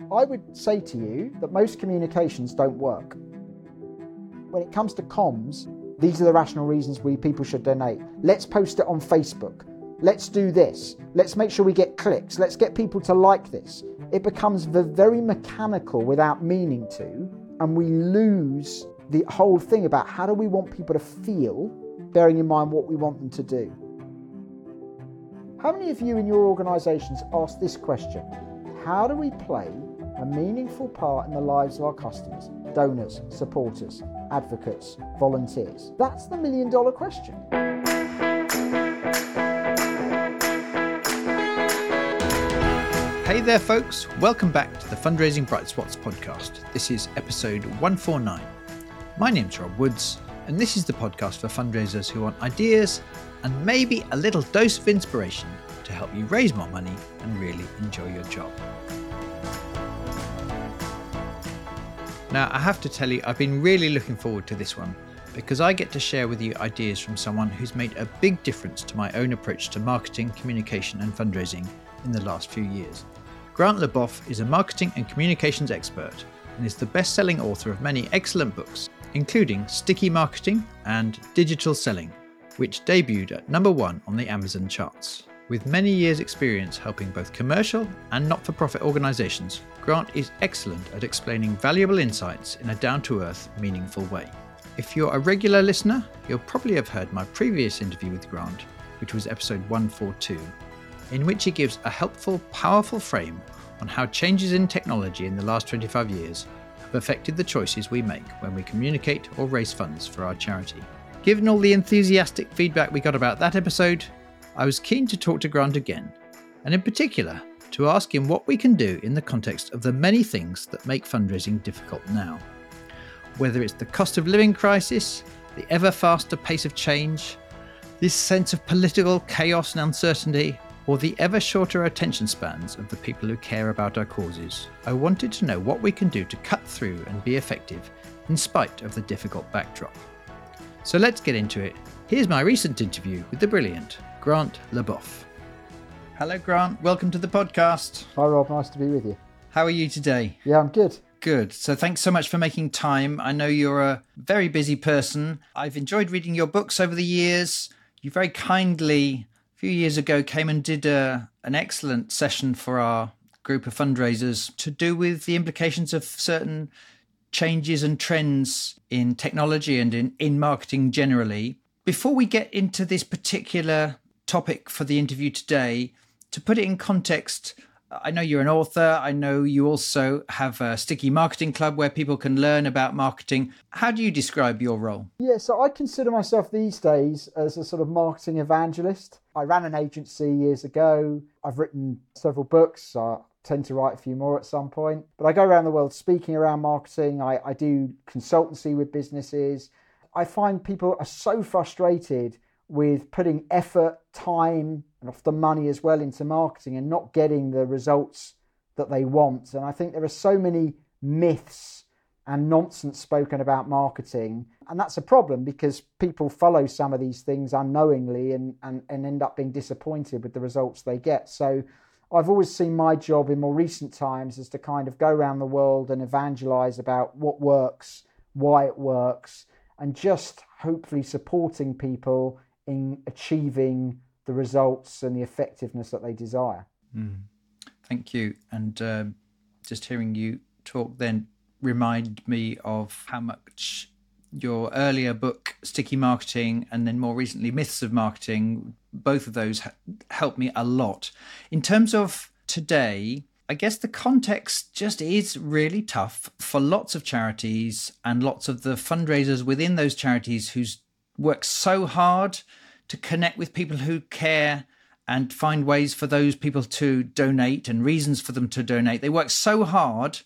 Mm-hmm. I would say to you that most communications don't work. When it comes to comms, these are the rational reasons we people should donate. Let's post it on Facebook. Let's do this. Let's make sure we get clicks. Let's get people to like this. It becomes very mechanical without meaning to, and we lose the whole thing about how do we want people to feel, bearing in mind what we want them to do. How many of you in your organisations ask this question? How do we play a meaningful part in the lives of our customers, donors, supporters, advocates, volunteers? That's the million dollar question. Hey there, folks. Welcome back to the Fundraising Bright Spots podcast. This is episode 149. My name's Rob Woods, and this is the podcast for fundraisers who want ideas and maybe a little dose of inspiration to help you raise more money and really enjoy your job. Now, I have to tell you, I've been really looking forward to this one because I get to share with you ideas from someone who's made a big difference to my own approach to marketing, communication, and fundraising in the last few years. Grant Leboff is a marketing and communications expert and is the best selling author of many excellent books, including Sticky Marketing and Digital Selling, which debuted at number one on the Amazon charts. With many years' experience helping both commercial and not for profit organisations, Grant is excellent at explaining valuable insights in a down to earth, meaningful way. If you're a regular listener, you'll probably have heard my previous interview with Grant, which was episode 142, in which he gives a helpful, powerful frame on how changes in technology in the last 25 years have affected the choices we make when we communicate or raise funds for our charity. Given all the enthusiastic feedback we got about that episode, I was keen to talk to Grant again, and in particular, to ask him what we can do in the context of the many things that make fundraising difficult now. Whether it's the cost of living crisis, the ever faster pace of change, this sense of political chaos and uncertainty, or the ever shorter attention spans of the people who care about our causes, I wanted to know what we can do to cut through and be effective in spite of the difficult backdrop. So let's get into it. Here's my recent interview with the brilliant Grant Leboff. Hello, Grant. Welcome to the podcast. Hi, Rob. Nice to be with you. How are you today? Yeah, I'm good. Good. So thanks so much for making time. I know you're a very busy person. I've enjoyed reading your books over the years. You very kindly a few years ago came and did a, an excellent session for our group of fundraisers to do with the implications of certain changes and trends in technology and in, in marketing generally. Before we get into this particular topic for the interview today, to put it in context, I know you're an author. I know you also have a sticky marketing club where people can learn about marketing. How do you describe your role? Yeah, so I consider myself these days as a sort of marketing evangelist. I ran an agency years ago. I've written several books. I tend to write a few more at some point. But I go around the world speaking around marketing. I, I do consultancy with businesses. I find people are so frustrated with putting effort, time, and often money as well into marketing and not getting the results that they want. And I think there are so many myths and nonsense spoken about marketing. And that's a problem because people follow some of these things unknowingly and, and, and end up being disappointed with the results they get. So I've always seen my job in more recent times is to kind of go around the world and evangelize about what works, why it works, and just hopefully supporting people in achieving the results and the effectiveness that they desire. Mm. Thank you. And uh, just hearing you talk then remind me of how much your earlier book, Sticky Marketing, and then more recently, Myths of Marketing, both of those helped me a lot. In terms of today, I guess the context just is really tough for lots of charities and lots of the fundraisers within those charities who's work so hard to connect with people who care and find ways for those people to donate and reasons for them to donate. They work so hard.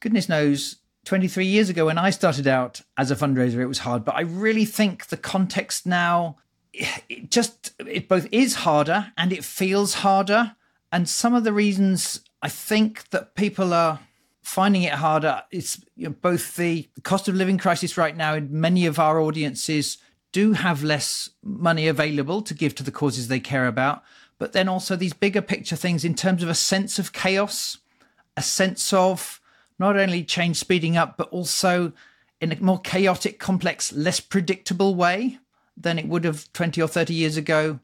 Goodness knows, 23 years ago when I started out as a fundraiser, it was hard. But I really think the context now, it just, it both is harder and it feels harder. And some of the reasons I think that people are finding it harder is you know, both the cost of living crisis right now in many of our audiences do have less money available to give to the causes they care about, but then also these bigger picture things in terms of a sense of chaos a sense of not only change speeding up, but also in a more chaotic, complex, less predictable way than it would have 20 or 30 years ago.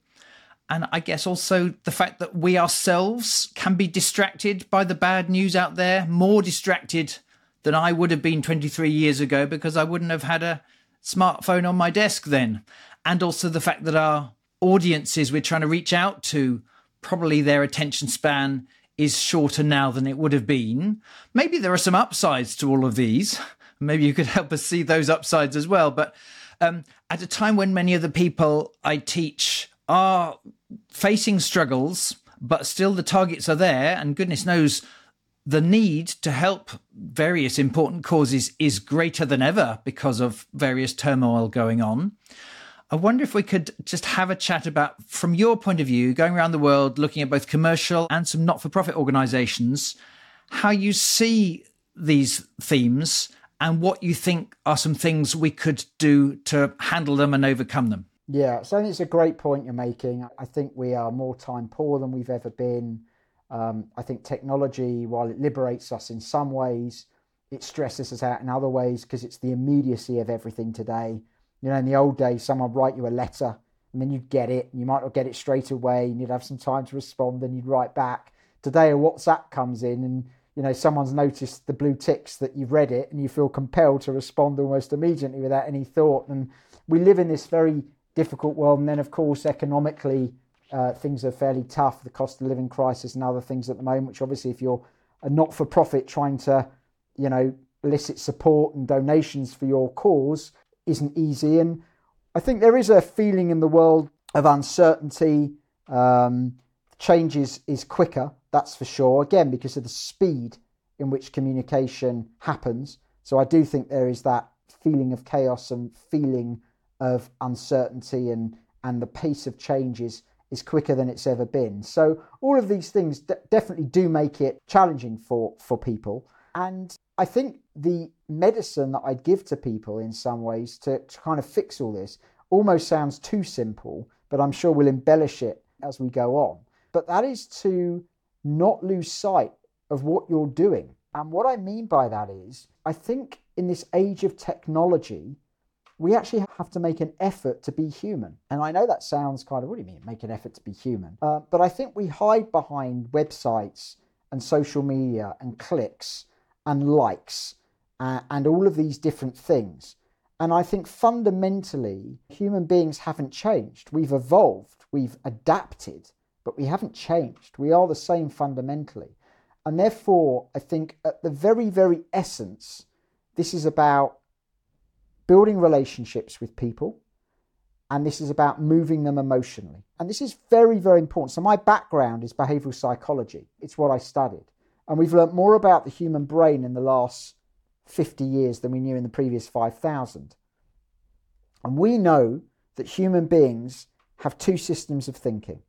And I guess also the fact that we ourselves can be distracted by the bad news out there, more distracted than I would have been 23 years ago because I wouldn't have had a smartphone on my desk then. And also the fact that our audiences we're trying to reach out to, probably their attention span is shorter now than it would have been. Maybe there are some upsides to all of these. Maybe you could help us see those upsides as well. But um, at a time when many of the people I teach are facing struggles, but still the targets are there, and goodness knows the need to help various important causes is greater than ever because of various turmoil going on. I wonder if we could just have a chat about, from your point of view, going around the world, looking at both commercial and some not for profit organizations, how you see these themes and what you think are some things we could do to handle them and overcome them. Yeah, so I think it's a great point you're making. I think we are more time poor than we've ever been. Um, I think technology, while it liberates us in some ways, it stresses us out in other ways because it's the immediacy of everything today. You know, in the old days, someone would write you a letter and then you'd get it. And you might not get it straight away and you'd have some time to respond and you'd write back. Today, a WhatsApp comes in and, you know, someone's noticed the blue ticks that you've read it and you feel compelled to respond almost immediately without any thought. And we live in this very difficult world. And then, of course, economically, uh, things are fairly tough. The cost of living crisis and other things at the moment, which obviously, if you're a not for profit trying to, you know, elicit support and donations for your cause, isn't easy. And I think there is a feeling in the world of uncertainty. Um, change is, is quicker, that's for sure. Again, because of the speed in which communication happens. So I do think there is that feeling of chaos and feeling of uncertainty and, and the pace of changes is quicker than it's ever been. So all of these things d- definitely do make it challenging for, for people. And I think the medicine that I'd give to people in some ways to, to kind of fix all this almost sounds too simple, but I'm sure we'll embellish it as we go on. But that is to not lose sight of what you're doing. And what I mean by that is, I think in this age of technology, we actually have to make an effort to be human. And I know that sounds kind of, what do you mean, make an effort to be human? Uh, but I think we hide behind websites and social media and clicks and likes uh, and all of these different things. And I think fundamentally, human beings haven't changed. We've evolved, we've adapted, but we haven't changed. We are the same fundamentally. And therefore, I think at the very, very essence, this is about building relationships with people, and this is about moving them emotionally. And this is very, very important. So, my background is behavioral psychology, it's what I studied. And we've learnt more about the human brain in the last 50 years than we knew in the previous 5,000. And we know that human beings have two systems of thinking,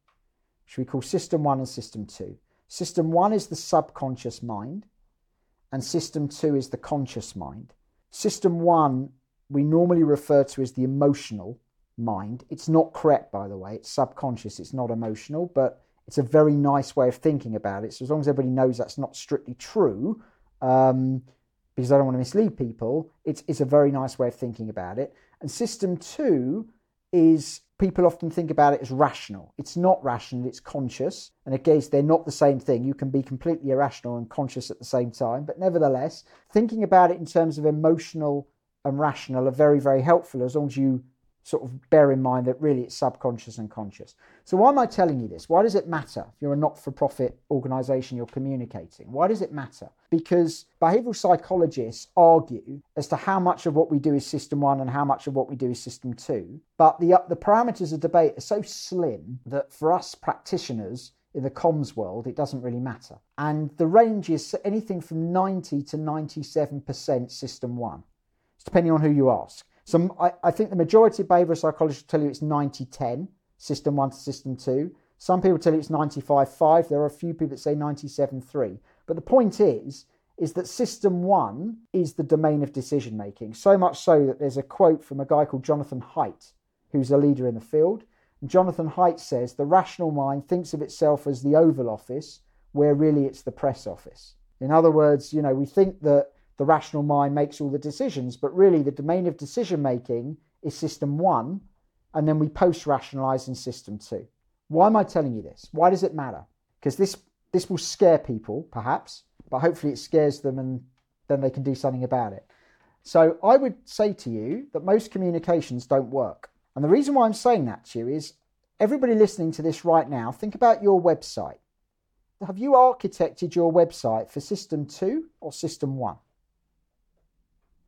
which we call system one and system two. System one is the subconscious mind, and system two is the conscious mind. System one we normally refer to as the emotional mind. It's not correct, by the way. It's subconscious, it's not emotional, but it's a very nice way of thinking about it. So, as long as everybody knows that's not strictly true, um, because I don't want to mislead people, it's, it's a very nice way of thinking about it. And system two is people often think about it as rational. It's not rational, it's conscious. And again, they're not the same thing. You can be completely irrational and conscious at the same time. But nevertheless, thinking about it in terms of emotional and rational are very, very helpful as long as you sort of bear in mind that really it's subconscious and conscious. So, why am I telling you this? Why does it matter if you're a not for profit organization you're communicating? Why does it matter? Because behavioral psychologists argue as to how much of what we do is system one and how much of what we do is system two. But the, uh, the parameters of debate are so slim that for us practitioners, in the comms world, it doesn't really matter. And the range is anything from 90 to 97% system one depending on who you ask. So I, I think the majority of behavioral psychologists tell you it's 90 10, system one to system two. Some people tell you it's 95 5. There are a few people that say 97 3. But the point is, is that system one is the domain of decision making. So much so that there's a quote from a guy called Jonathan Haidt, who's a leader in the field. And Jonathan Haidt says the rational mind thinks of itself as the Oval Office, where really it's the press office. In other words, you know, we think that the rational mind makes all the decisions, but really the domain of decision making is system one, and then we post rationalize in system two. Why am I telling you this? Why does it matter? Because this this will scare people, perhaps, but hopefully it scares them and then they can do something about it. So I would say to you that most communications don't work. And the reason why I'm saying that to you is everybody listening to this right now, think about your website. Have you architected your website for system two or system one?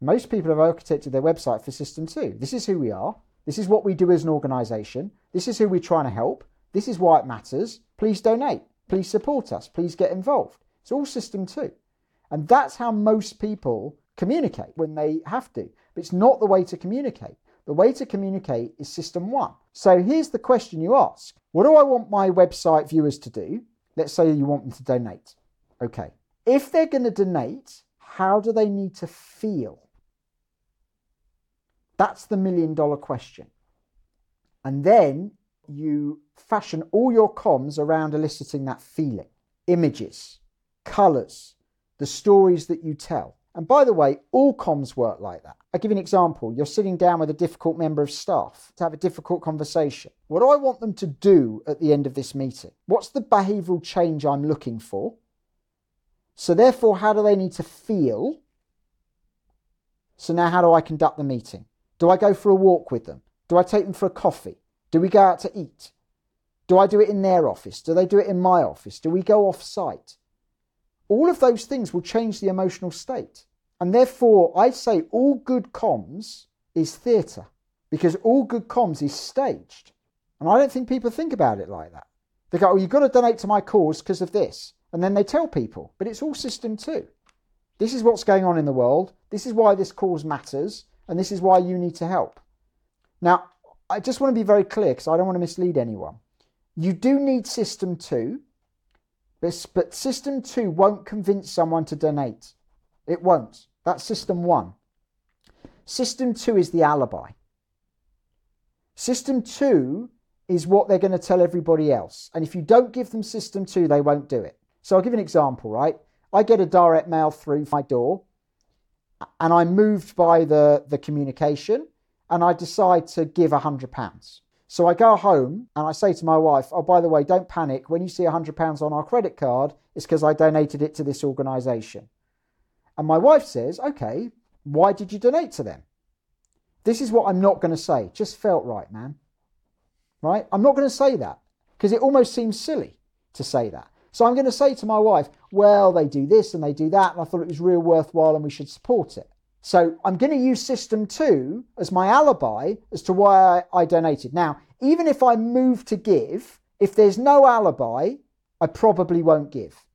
Most people have architected their website for system two. This is who we are. This is what we do as an organization. This is who we're trying to help. This is why it matters. Please donate. Please support us. Please get involved. It's all system two. And that's how most people communicate when they have to. But it's not the way to communicate. The way to communicate is system one. So here's the question you ask What do I want my website viewers to do? Let's say you want them to donate. Okay. If they're going to donate, how do they need to feel? That's the million dollar question. And then you fashion all your comms around eliciting that feeling images, colours, the stories that you tell. And by the way, all comms work like that. I'll give you an example. You're sitting down with a difficult member of staff to have a difficult conversation. What do I want them to do at the end of this meeting? What's the behavioural change I'm looking for? So, therefore, how do they need to feel? So, now how do I conduct the meeting? Do I go for a walk with them? Do I take them for a coffee? Do we go out to eat? Do I do it in their office? Do they do it in my office? Do we go off site? All of those things will change the emotional state. And therefore, I say all good comms is theatre because all good comms is staged. And I don't think people think about it like that. They go, oh, you've got to donate to my cause because of this. And then they tell people, but it's all system two. This is what's going on in the world. This is why this cause matters. And this is why you need to help. Now, I just want to be very clear because I don't want to mislead anyone. You do need system two, but system two won't convince someone to donate. It won't. That's system one. System two is the alibi. System two is what they're going to tell everybody else. And if you don't give them system two, they won't do it. So I'll give an example, right? I get a direct mail through my door and I'm moved by the, the communication and I decide to give £100. So I go home and I say to my wife, oh, by the way, don't panic. When you see £100 on our credit card, it's because I donated it to this organisation. And my wife says, okay, why did you donate to them? This is what I'm not going to say. Just felt right, man. Right? I'm not going to say that because it almost seems silly to say that. So I'm going to say to my wife, well, they do this and they do that, and I thought it was real worthwhile and we should support it. So I'm going to use system two as my alibi as to why I, I donated. Now, even if I move to give, if there's no alibi, I probably won't give.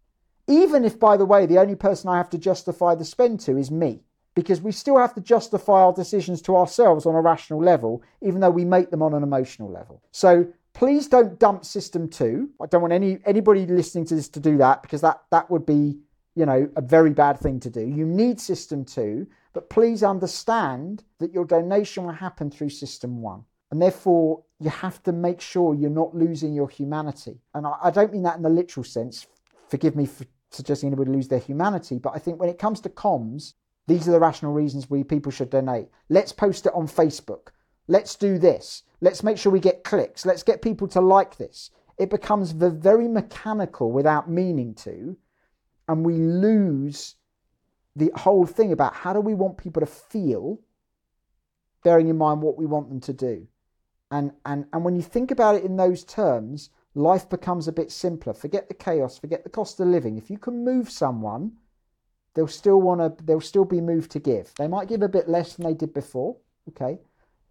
Even if, by the way, the only person I have to justify the spend to is me, because we still have to justify our decisions to ourselves on a rational level, even though we make them on an emotional level. So please don't dump system two. I don't want any anybody listening to this to do that because that that would be you know a very bad thing to do. You need system two but please understand that your donation will happen through System 1. And therefore, you have to make sure you're not losing your humanity. And I, I don't mean that in the literal sense. Forgive me for suggesting anybody lose their humanity. But I think when it comes to comms, these are the rational reasons we people should donate. Let's post it on Facebook. Let's do this. Let's make sure we get clicks. Let's get people to like this. It becomes very mechanical without meaning to, and we lose the whole thing about how do we want people to feel, bearing in mind what we want them to do. And, and, and when you think about it in those terms, life becomes a bit simpler. Forget the chaos, forget the cost of living. If you can move someone, they'll still want to, they'll still be moved to give. They might give a bit less than they did before, okay,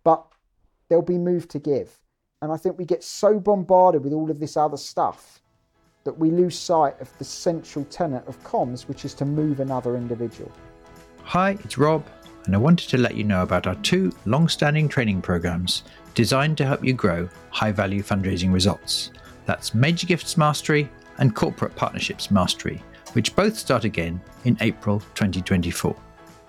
but they'll be moved to give. And I think we get so bombarded with all of this other stuff that we lose sight of the central tenet of comms, which is to move another individual. Hi, it's Rob, and I wanted to let you know about our two long standing training programs designed to help you grow high value fundraising results. That's Major Gifts Mastery and Corporate Partnerships Mastery, which both start again in April 2024.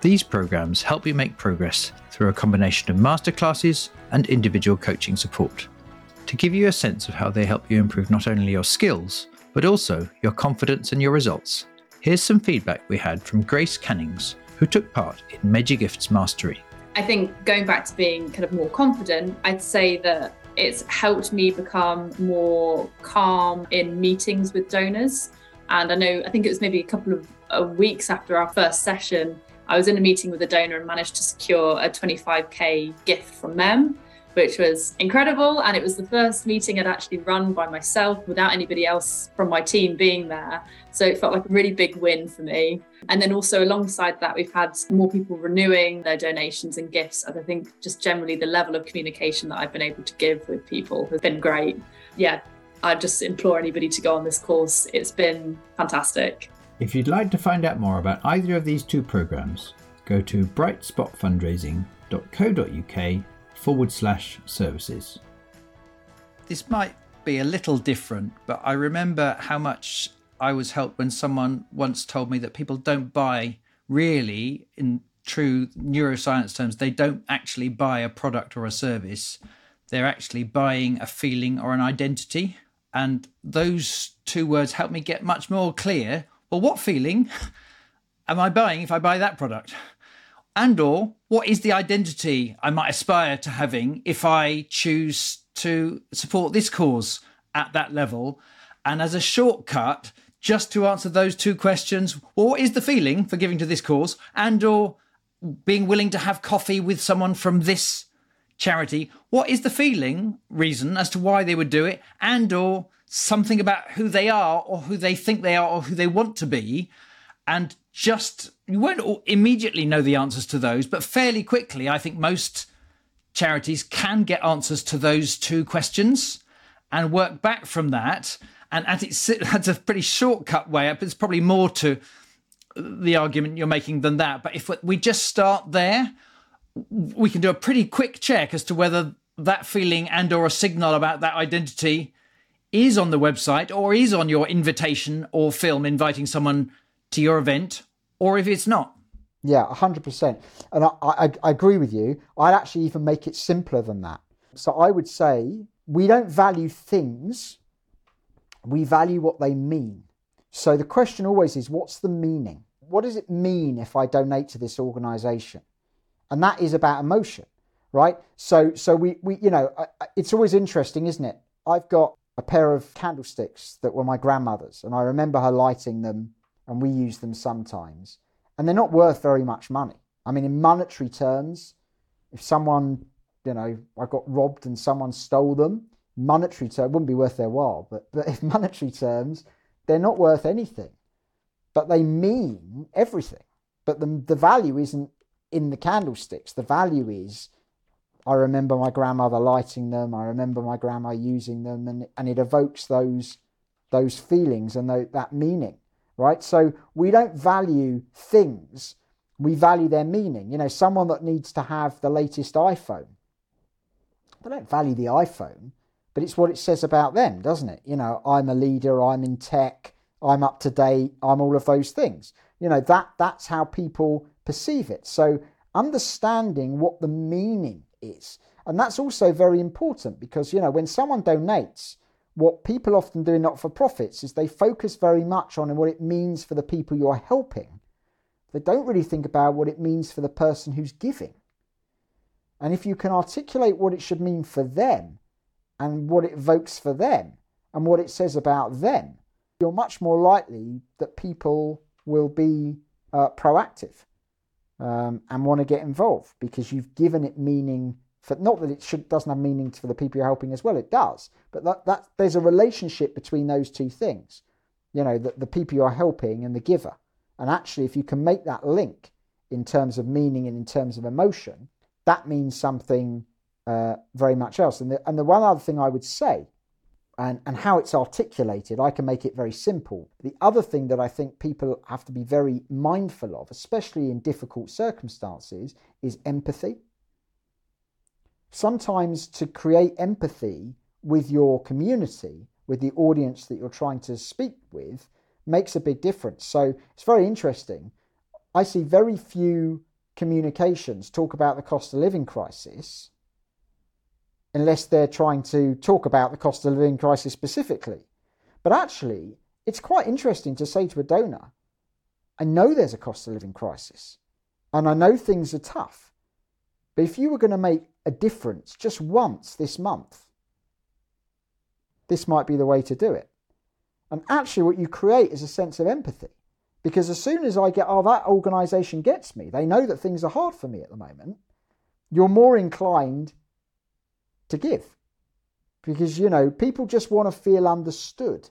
These programs help you make progress through a combination of masterclasses and individual coaching support. To give you a sense of how they help you improve not only your skills, but also your confidence and your results, here's some feedback we had from Grace Cannings, who took part in Major Gifts Mastery. I think going back to being kind of more confident, I'd say that it's helped me become more calm in meetings with donors. And I know, I think it was maybe a couple of uh, weeks after our first session, I was in a meeting with a donor and managed to secure a 25k gift from them which was incredible. And it was the first meeting I'd actually run by myself without anybody else from my team being there. So it felt like a really big win for me. And then also alongside that, we've had more people renewing their donations and gifts. And I think just generally the level of communication that I've been able to give with people has been great. Yeah, I just implore anybody to go on this course. It's been fantastic. If you'd like to find out more about either of these two programs, go to brightspotfundraising.co.uk forward slash services. This might be a little different, but I remember how much I was helped when someone once told me that people don't buy really in true neuroscience terms, they don't actually buy a product or a service. They're actually buying a feeling or an identity. And those two words help me get much more clear. Well, what feeling am I buying if I buy that product? and or what is the identity I might aspire to having if I choose to support this cause at that level? And as a shortcut, just to answer those two questions, well, what is the feeling for giving to this cause and or being willing to have coffee with someone from this charity? What is the feeling reason as to why they would do it and or something about who they are or who they think they are or who they want to be? And just you won't immediately know the answers to those, but fairly quickly, I think most charities can get answers to those two questions and work back from that. And as it's that's a pretty shortcut way up. It's probably more to the argument you're making than that. But if we just start there, we can do a pretty quick check as to whether that feeling and or a signal about that identity is on the website or is on your invitation or film inviting someone to your event or if it's not. Yeah, 100%. And I, I, I, agree with you. I'd actually even make it simpler than that. So I would say we don't value things, we value what they mean. So the question always is what's the meaning? What does it mean if I donate to this organization? And that is about emotion, right? So, so we, we you know, it's always interesting, isn't it? I've got a pair of candlesticks that were my grandmother's, and I remember her lighting them and we use them sometimes. And they're not worth very much money. I mean, in monetary terms, if someone, you know, I got robbed and someone stole them, monetary terms wouldn't be worth their while. But but if monetary terms, they're not worth anything. But they mean everything. But the the value isn't in the candlesticks. The value is I remember my grandmother lighting them. I remember my grandma using them, and and it evokes those those feelings and that meaning right? So we don't value things, we value their meaning. You know, someone that needs to have the latest iPhone, they don't value the iPhone, but it's what it says about them, doesn't it? You know, I'm a leader, I'm in tech, I'm up to date, I'm all of those things. You know, that that's how people perceive it. So understanding what the meaning is. And that's also very important because, you know, when someone donates, what people often do in not for profits is they focus very much on what it means for the people you're helping. They don't really think about what it means for the person who's giving. And if you can articulate what it should mean for them and what it evokes for them and what it says about them, you're much more likely that people will be uh, proactive um, and want to get involved because you've given it meaning for not that it should doesn't have meaning for the people you're helping as well it does but that, that there's a relationship between those two things. You know the, the people you're helping and the giver. And actually if you can make that link in terms of meaning and in terms of emotion that means something uh, very much else. And the, and the one other thing i would say and, and how it's articulated, I can make it very simple. The other thing that I think people have to be very mindful of, especially in difficult circumstances, is empathy sometimes to create empathy with your community, with the audience that you're trying to speak with, makes a big difference. So it's very interesting. I see very few communications talk about the cost of living crisis unless they're trying to talk about the cost of living crisis specifically. But actually, it's quite interesting to say to a donor, I know there's a cost of living crisis and I know things are tough. But if you were going to make a difference just once this month, this might be the way to do it. And actually, what you create is a sense of empathy. Because as soon as I get, oh, that organization gets me, they know that things are hard for me at the moment, you're more inclined to give. Because, you know, people just want to feel understood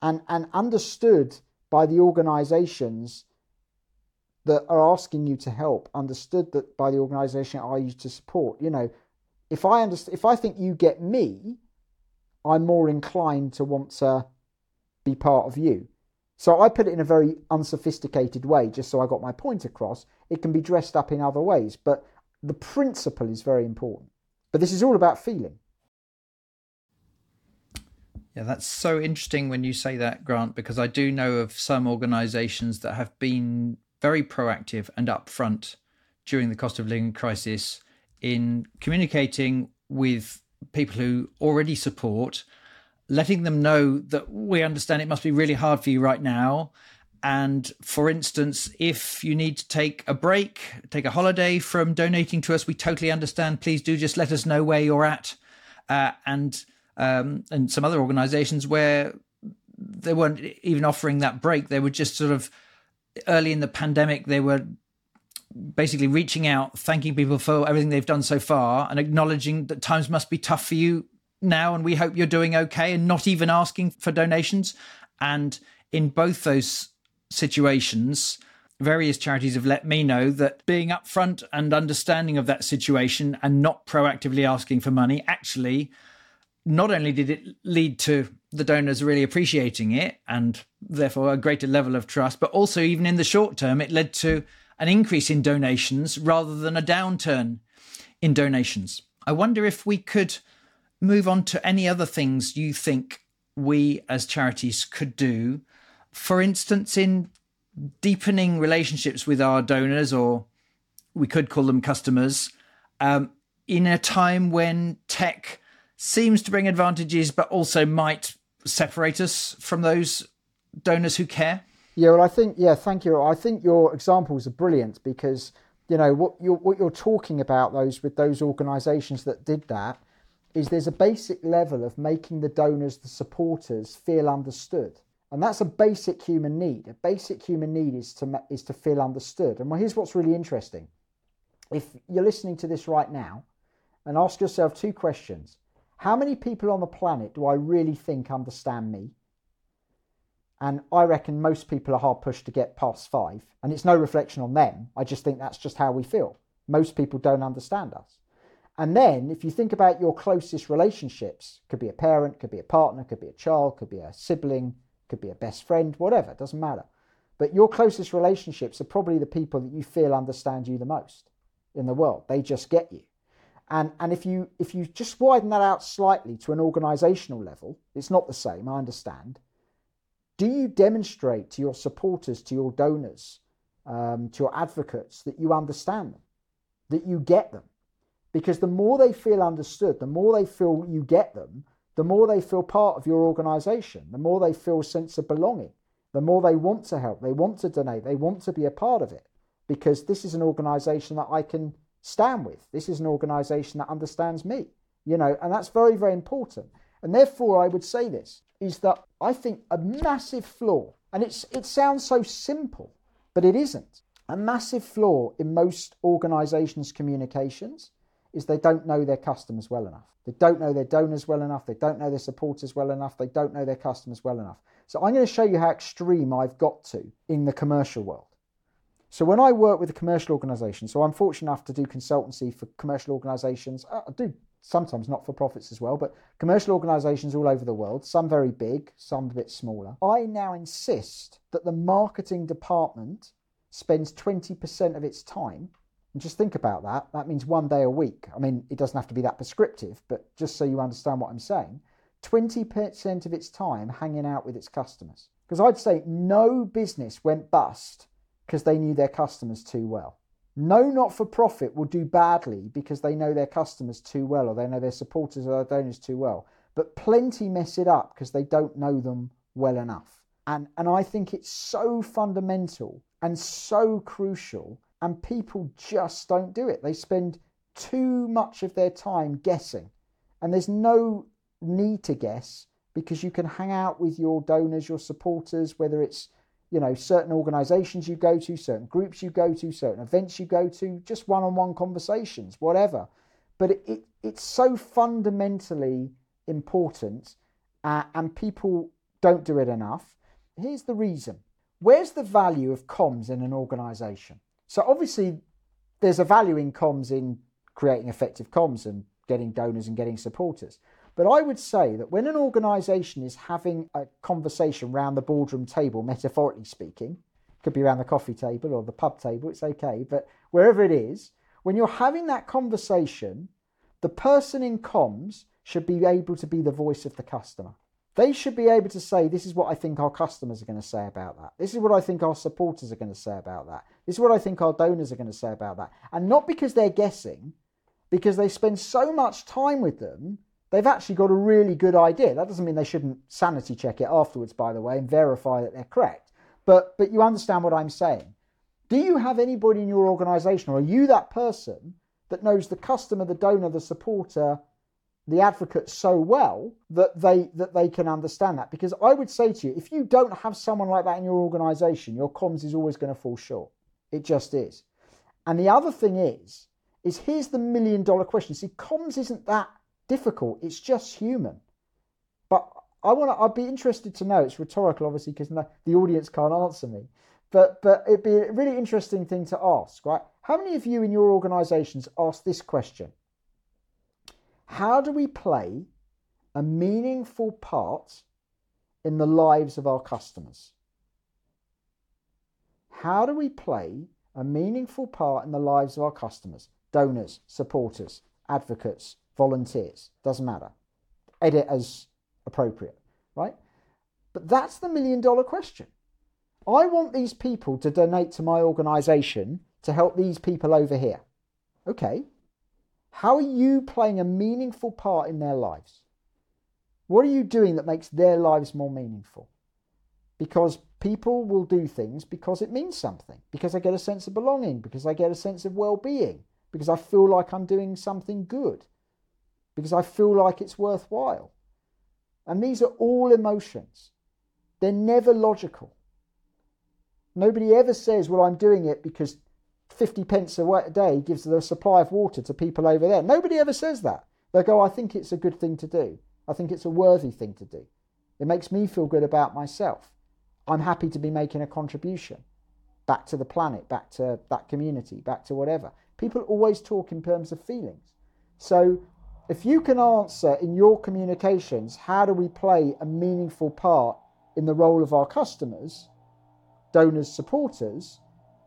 and, and understood by the organizations that are asking you to help, understood that by the organization are you to support. You know, if I understand, if I think you get me, I'm more inclined to want to be part of you. So I put it in a very unsophisticated way, just so I got my point across. It can be dressed up in other ways, but the principle is very important. But this is all about feeling. Yeah, that's so interesting when you say that, Grant, because I do know of some organizations that have been very proactive and upfront during the cost of living crisis in communicating with people who already support, letting them know that we understand it must be really hard for you right now. And for instance, if you need to take a break, take a holiday from donating to us, we totally understand. Please do just let us know where you're at. Uh, and um, and some other organisations where they weren't even offering that break; they were just sort of early in the pandemic. They were basically reaching out, thanking people for everything they've done so far, and acknowledging that times must be tough for you now, and we hope you're doing okay, and not even asking for donations. And in both those situations, various charities have let me know that being upfront and understanding of that situation and not proactively asking for money actually not only did it lead to the donors really appreciating it and therefore a greater level of trust, but also even in the short term, it led to an increase in donations rather than a downturn in donations. I wonder if we could move on to any other things you think we as charities could do. For instance, in deepening relationships with our donors, or we could call them customers, um, in a time when tech seems to bring advantages, but also might separate us from those donors who care? Yeah, well, I think yeah, thank you. I think your examples are brilliant because you know what you're what you're talking about those with those organisations that did that is there's a basic level of making the donors, the supporters, feel understood. And that's a basic human need. A basic human need is to is to feel understood. And well, here's what's really interesting. If you're listening to this right now, and ask yourself two questions: How many people on the planet do I really think understand me? And I reckon most people are hard pushed to get past five. And it's no reflection on them. I just think that's just how we feel. Most people don't understand us. And then if you think about your closest relationships, could be a parent, could be a partner, could be a child, could be a sibling, could be a best friend, whatever, doesn't matter. But your closest relationships are probably the people that you feel understand you the most in the world. They just get you. And, and if you if you just widen that out slightly to an organizational level, it's not the same, I understand. Do you demonstrate to your supporters, to your donors, um, to your advocates that you understand them, that you get them? Because the more they feel understood, the more they feel you get them, the more they feel part of your organization, the more they feel sense of belonging, the more they want to help, they want to donate, they want to be a part of it. Because this is an organization that I can stand with. This is an organization that understands me, you know, and that's very, very important. And therefore, I would say this is that I think a massive flaw, and it's, it sounds so simple, but it isn't. A massive flaw in most organizations' communications is they don't know their customers well enough. They don't know their donors well enough. They don't know their supporters well enough. They don't know their customers well enough. So I'm going to show you how extreme I've got to in the commercial world. So when I work with a commercial organisation, so I'm fortunate enough to do consultancy for commercial organisations. I do sometimes not for profits as well, but commercial organisations all over the world, some very big, some a bit smaller. I now insist that the marketing department spends 20% of its time and just think about that. That means one day a week. I mean, it doesn't have to be that prescriptive, but just so you understand what I'm saying, 20% of its time hanging out with its customers. Because I'd say no business went bust because they knew their customers too well. No not for profit will do badly because they know their customers too well or they know their supporters or their donors too well. But plenty mess it up because they don't know them well enough. And, and I think it's so fundamental and so crucial, and people just don't do it. They spend too much of their time guessing, and there's no need to guess because you can hang out with your donors, your supporters, whether it's you know certain organizations you go to, certain groups you go to, certain events you go to, just one-on-one conversations, whatever. But it, it it's so fundamentally important, uh, and people don't do it enough. Here's the reason. Where's the value of comms in an organization? So obviously, there's a value in comms in creating effective comms and getting donors and getting supporters. But I would say that when an organization is having a conversation around the boardroom table, metaphorically speaking, could be around the coffee table or the pub table, it's okay, but wherever it is, when you're having that conversation, the person in comms should be able to be the voice of the customer. They should be able to say, This is what I think our customers are going to say about that. This is what I think our supporters are going to say about that. This is what I think our donors are going to say about that. And not because they're guessing, because they spend so much time with them, they've actually got a really good idea. That doesn't mean they shouldn't sanity check it afterwards, by the way, and verify that they're correct. But, but you understand what I'm saying. Do you have anybody in your organization, or are you that person that knows the customer, the donor, the supporter, the advocate so well that they that they can understand that? Because I would say to you, if you don't have someone like that in your organization, your comms is always going to fall short. It just is. And the other thing is, is here's the million dollar question. See, comms isn't that difficult. It's just human. But I want to. I'd be interested to know. It's rhetorical, obviously, because the audience can't answer me. But but it'd be a really interesting thing to ask, right? How many of you in your organisations ask this question? How do we play a meaningful part in the lives of our customers? How do we play a meaningful part in the lives of our customers, donors, supporters, advocates, volunteers? Doesn't matter. Edit as appropriate, right? But that's the million dollar question. I want these people to donate to my organisation to help these people over here. Okay. How are you playing a meaningful part in their lives? What are you doing that makes their lives more meaningful? Because people will do things because it means something, because I get a sense of belonging, because I get a sense of well being, because I feel like I'm doing something good, because I feel like it's worthwhile. And these are all emotions, they're never logical. Nobody ever says, Well, I'm doing it because 50 pence a day gives the supply of water to people over there. Nobody ever says that. They go, I think it's a good thing to do. I think it's a worthy thing to do. It makes me feel good about myself. I'm happy to be making a contribution back to the planet, back to that community, back to whatever. People always talk in terms of feelings. So if you can answer in your communications, how do we play a meaningful part in the role of our customers, donors, supporters,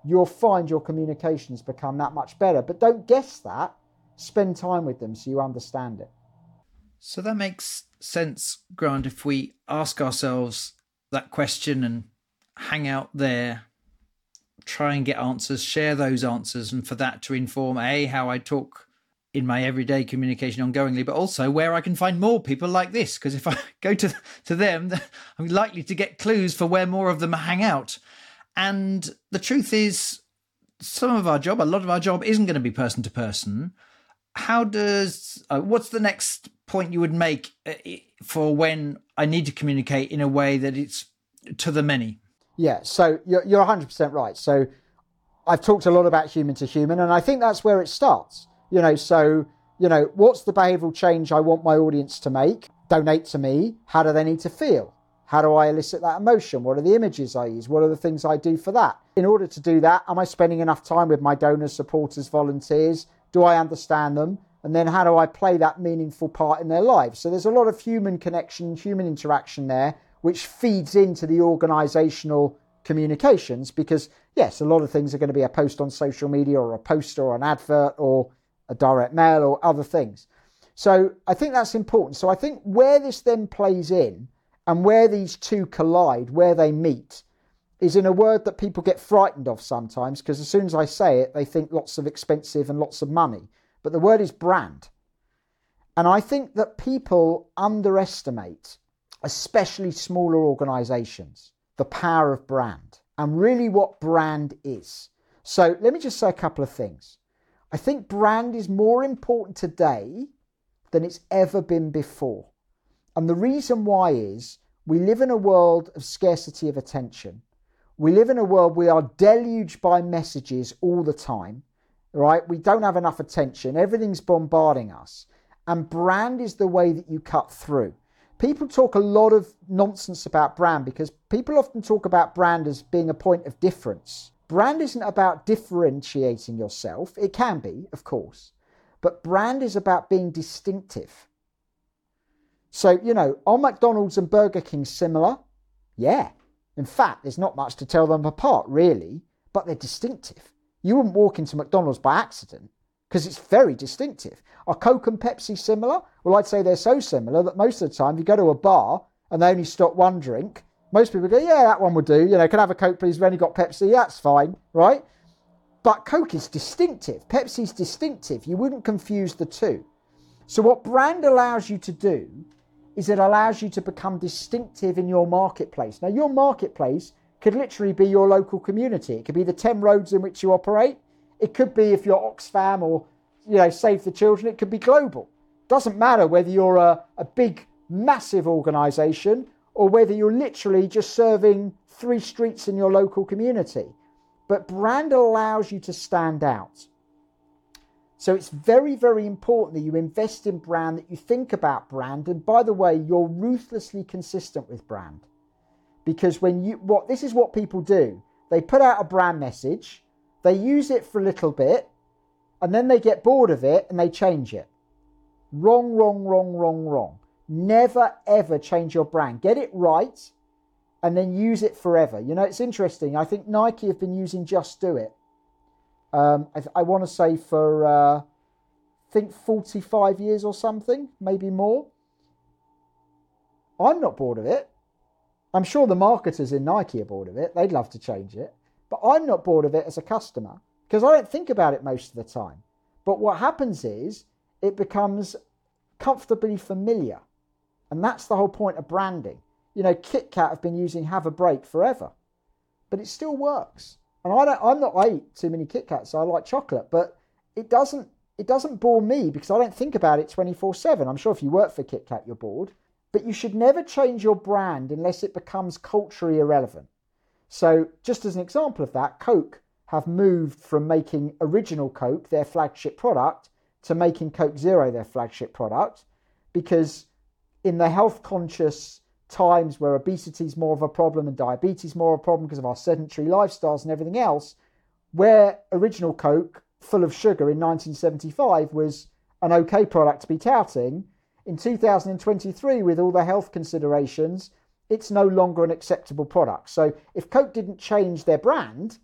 you'll find your communications become that much better. But don't guess that. Spend time with them so you understand it. So that makes sense, Grant, if we ask ourselves that question and hang out there, try and get answers, share those answers, and for that to inform A, how I talk in my everyday communication ongoingly, but also where I can find more people like this. Because if I go to to them, I'm likely to get clues for where more of them hang out. And the truth is, some of our job, a lot of our job, isn't going to be person to person. How does uh, what's the next point you would make uh, for when I need to communicate in a way that it's to the many? Yeah, so you're, you're 100% right. So I've talked a lot about human to human, and I think that's where it starts you know, so, you know, what's the behavioral change I want my audience to make? Donate to me. How do they need to feel? How do I elicit that emotion? What are the images I use? What are the things I do for that? In order to do that, am I spending enough time with my donors, supporters, volunteers? Do I understand them? And then how do I play that meaningful part in their lives? So there's a lot of human connection, human interaction there, which feeds into the organizational communications because, yes, a lot of things are going to be a post on social media or a poster or an advert or a direct mail or other things. So I think that's important. So I think where this then plays in and where these two collide, where they meet, is in a word that people get frightened of sometimes because as soon as I say it, they think lots of expensive and lots of money. But the word is brand. And I think that people underestimate, especially smaller organizations, the power of brand and really what brand is. So let me just say a couple of things. I think brand is more important today than it's ever been before. And the reason why is we live in a world of scarcity of attention. We live in a world we are deluged by messages all the time, right? We don't have enough attention. Everything's bombarding us. And brand is the way that you cut through. People talk a lot of nonsense about brand because people often talk about brand as being a point of difference. Brand isn't about differentiating yourself. It can be, of course, but brand is about being distinctive. So, you know, are McDonald's and Burger King similar? Yeah. In fact, there's not much to tell them apart, really, but they're distinctive. You wouldn't walk into McDonald's by accident because it's very distinctive. Are Coke and Pepsi similar? Well, I'd say they're so similar that most of the time, you go to a bar and they only stock one drink, most people go, yeah, that one would do. You know, can I have a Coke, please? We've only got Pepsi. That's fine, right? But Coke is distinctive. Pepsi's distinctive. You wouldn't confuse the two. So, what brand allows you to do is it allows you to become distinctive in your marketplace. Now, your marketplace could literally be your local community. It could be the 10 roads in which you operate. It could be if you're Oxfam or, you know, Save the Children. It could be global. Doesn't matter whether you're a, a big, massive organisation or whether you're literally just serving three streets in your local community. But brand allows you to stand out. So it's very, very important that you invest in brand, that you think about brand. And by the way, you're ruthlessly consistent with brand. Because when you, what, this is what people do they put out a brand message, they use it for a little bit, and then they get bored of it and they change it. Wrong, wrong, wrong, wrong, wrong. Never ever change your brand. Get it right and then use it forever. You know, it's interesting. I think Nike have been using Just Do It um, I, I want to say for uh, think 45 years or something, maybe more. I'm not bored of it. I'm sure the marketers in Nike are bored of it. They'd love to change it. But I'm not bored of it as a customer because I don't think about it most of the time. But what happens is it becomes comfortably familiar. And that's the whole point of branding. You know, KitKat have been using Have a Break forever, but it still works. And I don't, I'm not, I eat too many Kit Kats, so I like chocolate, but it doesn't, it doesn't bore me because I don't think about it 24 7. I'm sure if you work for Kit Kat, you're bored. But you should never change your brand unless it becomes culturally irrelevant. So, just as an example of that, Coke have moved from making original Coke their flagship product to making Coke Zero their flagship product because in the health conscious times where obesity is more of a problem and diabetes more of a problem because of our sedentary lifestyles and everything else, where original Coke, full of sugar in 1975, was an okay product to be touting, in 2023, with all the health considerations, it's no longer an acceptable product. So if Coke didn't change their brand,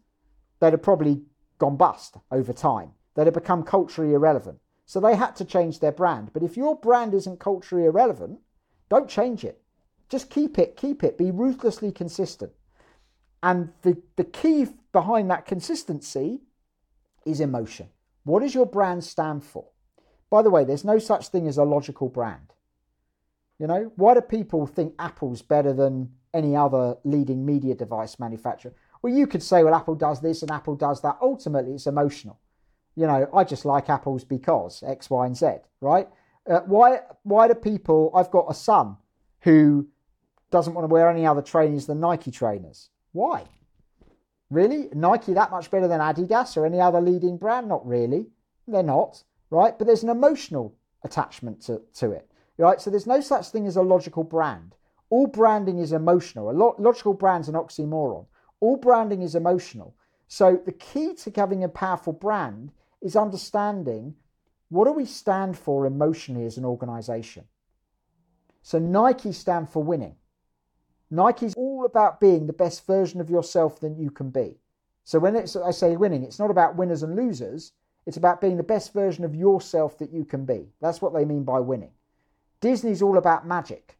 they'd have probably gone bust over time. They'd have become culturally irrelevant. So they had to change their brand. But if your brand isn't culturally irrelevant, don't change it. Just keep it, keep it, be ruthlessly consistent. And the, the key behind that consistency is emotion. What does your brand stand for? By the way, there's no such thing as a logical brand. You know, why do people think Apple's better than any other leading media device manufacturer? Well, you could say, well, Apple does this and Apple does that. Ultimately, it's emotional. You know, I just like Apples because X, Y, and Z, right? Uh, why, why do people, I've got a son who doesn't want to wear any other trainers than Nike trainers. Why? Really? Nike that much better than Adidas or any other leading brand? Not really. They're not, right? But there's an emotional attachment to, to it, right? So there's no such thing as a logical brand. All branding is emotional. A lo- logical brand's an oxymoron. All branding is emotional. So the key to having a powerful brand is understanding what do we stand for emotionally as an organization. So Nike stand for winning. Nike's all about being the best version of yourself than you can be. So when it's, I say winning, it's not about winners and losers. It's about being the best version of yourself that you can be. That's what they mean by winning. Disney's all about magic,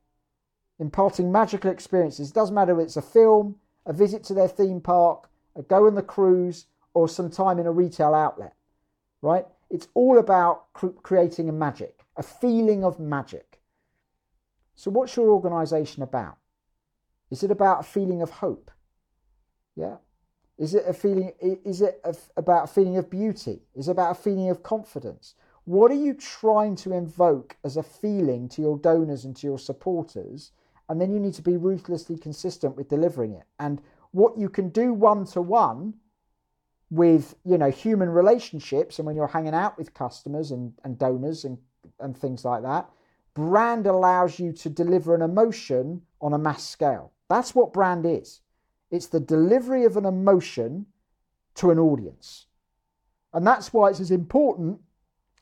imparting magical experiences. It doesn't matter if it's a film, a visit to their theme park, a go on the cruise, or some time in a retail outlet, right? It's all about creating a magic, a feeling of magic. So, what's your organization about? Is it about a feeling of hope? Yeah. Is it a feeling? Is it a, about a feeling of beauty? Is it about a feeling of confidence? What are you trying to invoke as a feeling to your donors and to your supporters? And then you need to be ruthlessly consistent with delivering it. And what you can do one to one with you know human relationships and when you're hanging out with customers and, and donors and, and things like that brand allows you to deliver an emotion on a mass scale that's what brand is it's the delivery of an emotion to an audience and that's why it's as important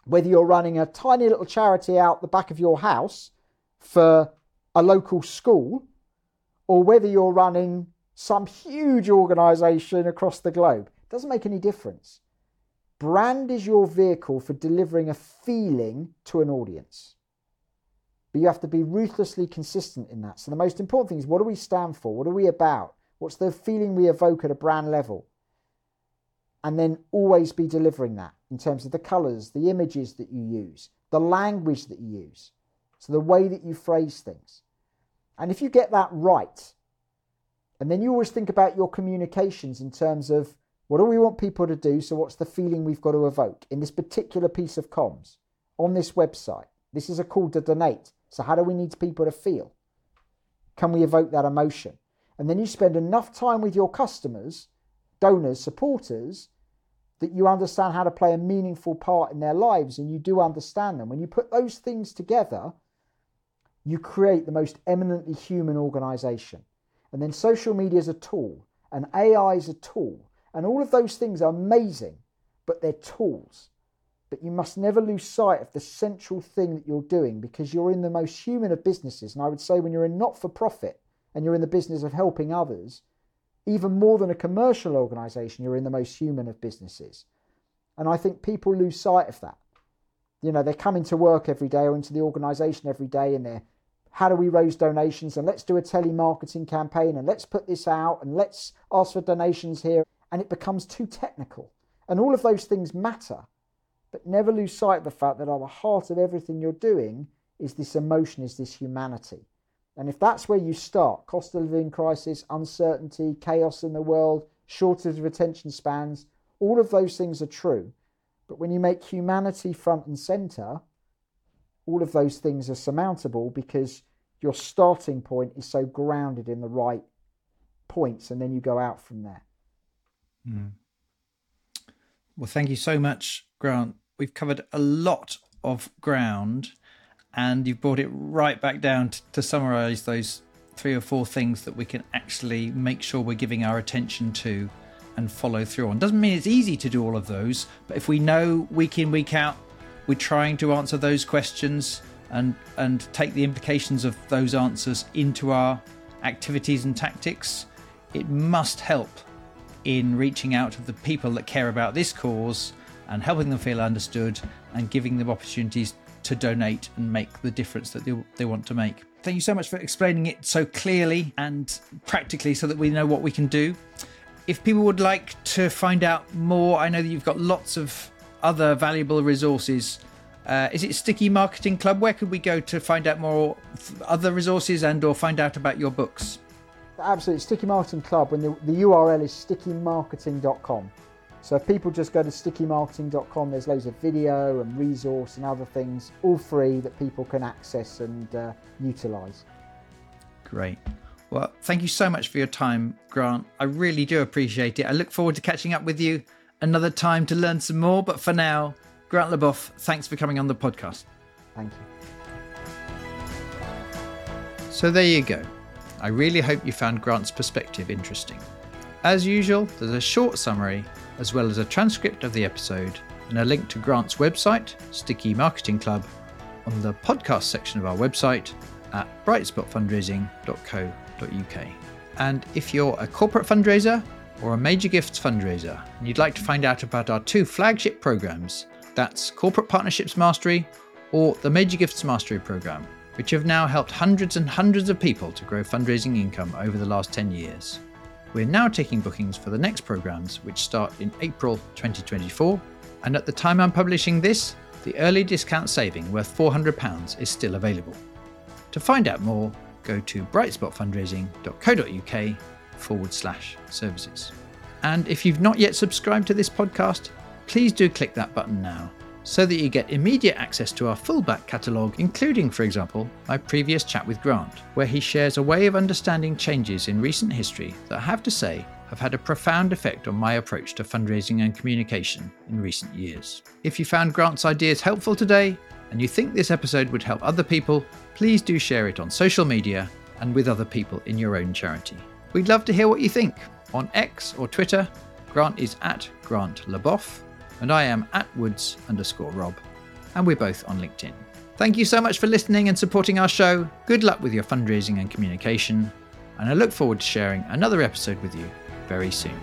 whether you're running a tiny little charity out the back of your house for a local school or whether you're running some huge organization across the globe it doesn't make any difference. Brand is your vehicle for delivering a feeling to an audience. But you have to be ruthlessly consistent in that. So the most important thing is what do we stand for? What are we about? What's the feeling we evoke at a brand level? And then always be delivering that in terms of the colors, the images that you use, the language that you use. So the way that you phrase things. And if you get that right, and then you always think about your communications in terms of what do we want people to do? So, what's the feeling we've got to evoke in this particular piece of comms on this website? This is a call to donate. So, how do we need people to feel? Can we evoke that emotion? And then you spend enough time with your customers, donors, supporters, that you understand how to play a meaningful part in their lives and you do understand them. When you put those things together, you create the most eminently human organization. And then social media is a tool, and AI is a tool and all of those things are amazing, but they're tools. But you must never lose sight of the central thing that you're doing because you're in the most human of businesses. And I would say when you're in not for profit and you're in the business of helping others, even more than a commercial organization, you're in the most human of businesses. And I think people lose sight of that. You know, they come into work every day or into the organization every day and they're how do we raise donations and let's do a telemarketing campaign and let's put this out and let's ask for donations here and it becomes too technical. And all of those things matter, but never lose sight of the fact that at the heart of everything you're doing is this emotion, is this humanity. And if that's where you start, cost of living crisis, uncertainty, chaos in the world, shortage of attention spans, all of those things are true. But when you make humanity front and center, all of those things are surmountable because your starting point is so grounded in the right points and then you go out from there. Mm. Well, thank you so much, Grant. We've covered a lot of ground and you've brought it right back down to, to summarize those three or four things that we can actually make sure we're giving our attention to and follow through on. Doesn't mean it's easy to do all of those, but if we know week in, week out, we're trying to answer those questions and and take the implications of those answers into our activities and tactics, it must help in reaching out to the people that care about this cause and helping them feel understood and giving them opportunities to donate and make the difference that they, they want to make. Thank you so much for explaining it so clearly and practically so that we know what we can do. If people would like to find out more, I know that you've got lots of other valuable resources. Uh, is it Sticky Marketing Club? Where could we go to find out more other resources and or find out about your books? Absolutely, Sticky Marketing Club, and the, the URL is stickymarketing.com. So if people just go to stickymarketing.com, there's loads of video and resource and other things, all free that people can access and uh, utilize. Great. Well, thank you so much for your time, Grant. I really do appreciate it. I look forward to catching up with you another time to learn some more. But for now, Grant Leboff, thanks for coming on the podcast. Thank you. So there you go. I really hope you found Grant's perspective interesting. As usual, there's a short summary, as well as a transcript of the episode, and a link to Grant's website, Sticky Marketing Club, on the podcast section of our website at brightspotfundraising.co.uk. And if you're a corporate fundraiser or a major gifts fundraiser and you'd like to find out about our two flagship programs, that's Corporate Partnerships Mastery or the Major Gifts Mastery Program, which have now helped hundreds and hundreds of people to grow fundraising income over the last 10 years. We're now taking bookings for the next programs, which start in April 2024, and at the time I'm publishing this, the early discount saving worth £400 is still available. To find out more, go to brightspotfundraising.co.uk forward slash services. And if you've not yet subscribed to this podcast, please do click that button now so that you get immediate access to our full back catalogue, including, for example, my previous chat with Grant, where he shares a way of understanding changes in recent history that I have to say have had a profound effect on my approach to fundraising and communication in recent years. If you found Grant's ideas helpful today, and you think this episode would help other people, please do share it on social media and with other people in your own charity. We'd love to hear what you think. On X or Twitter, Grant is at Grant Leboff, and I am at Woods underscore Rob, and we're both on LinkedIn. Thank you so much for listening and supporting our show. Good luck with your fundraising and communication, and I look forward to sharing another episode with you very soon.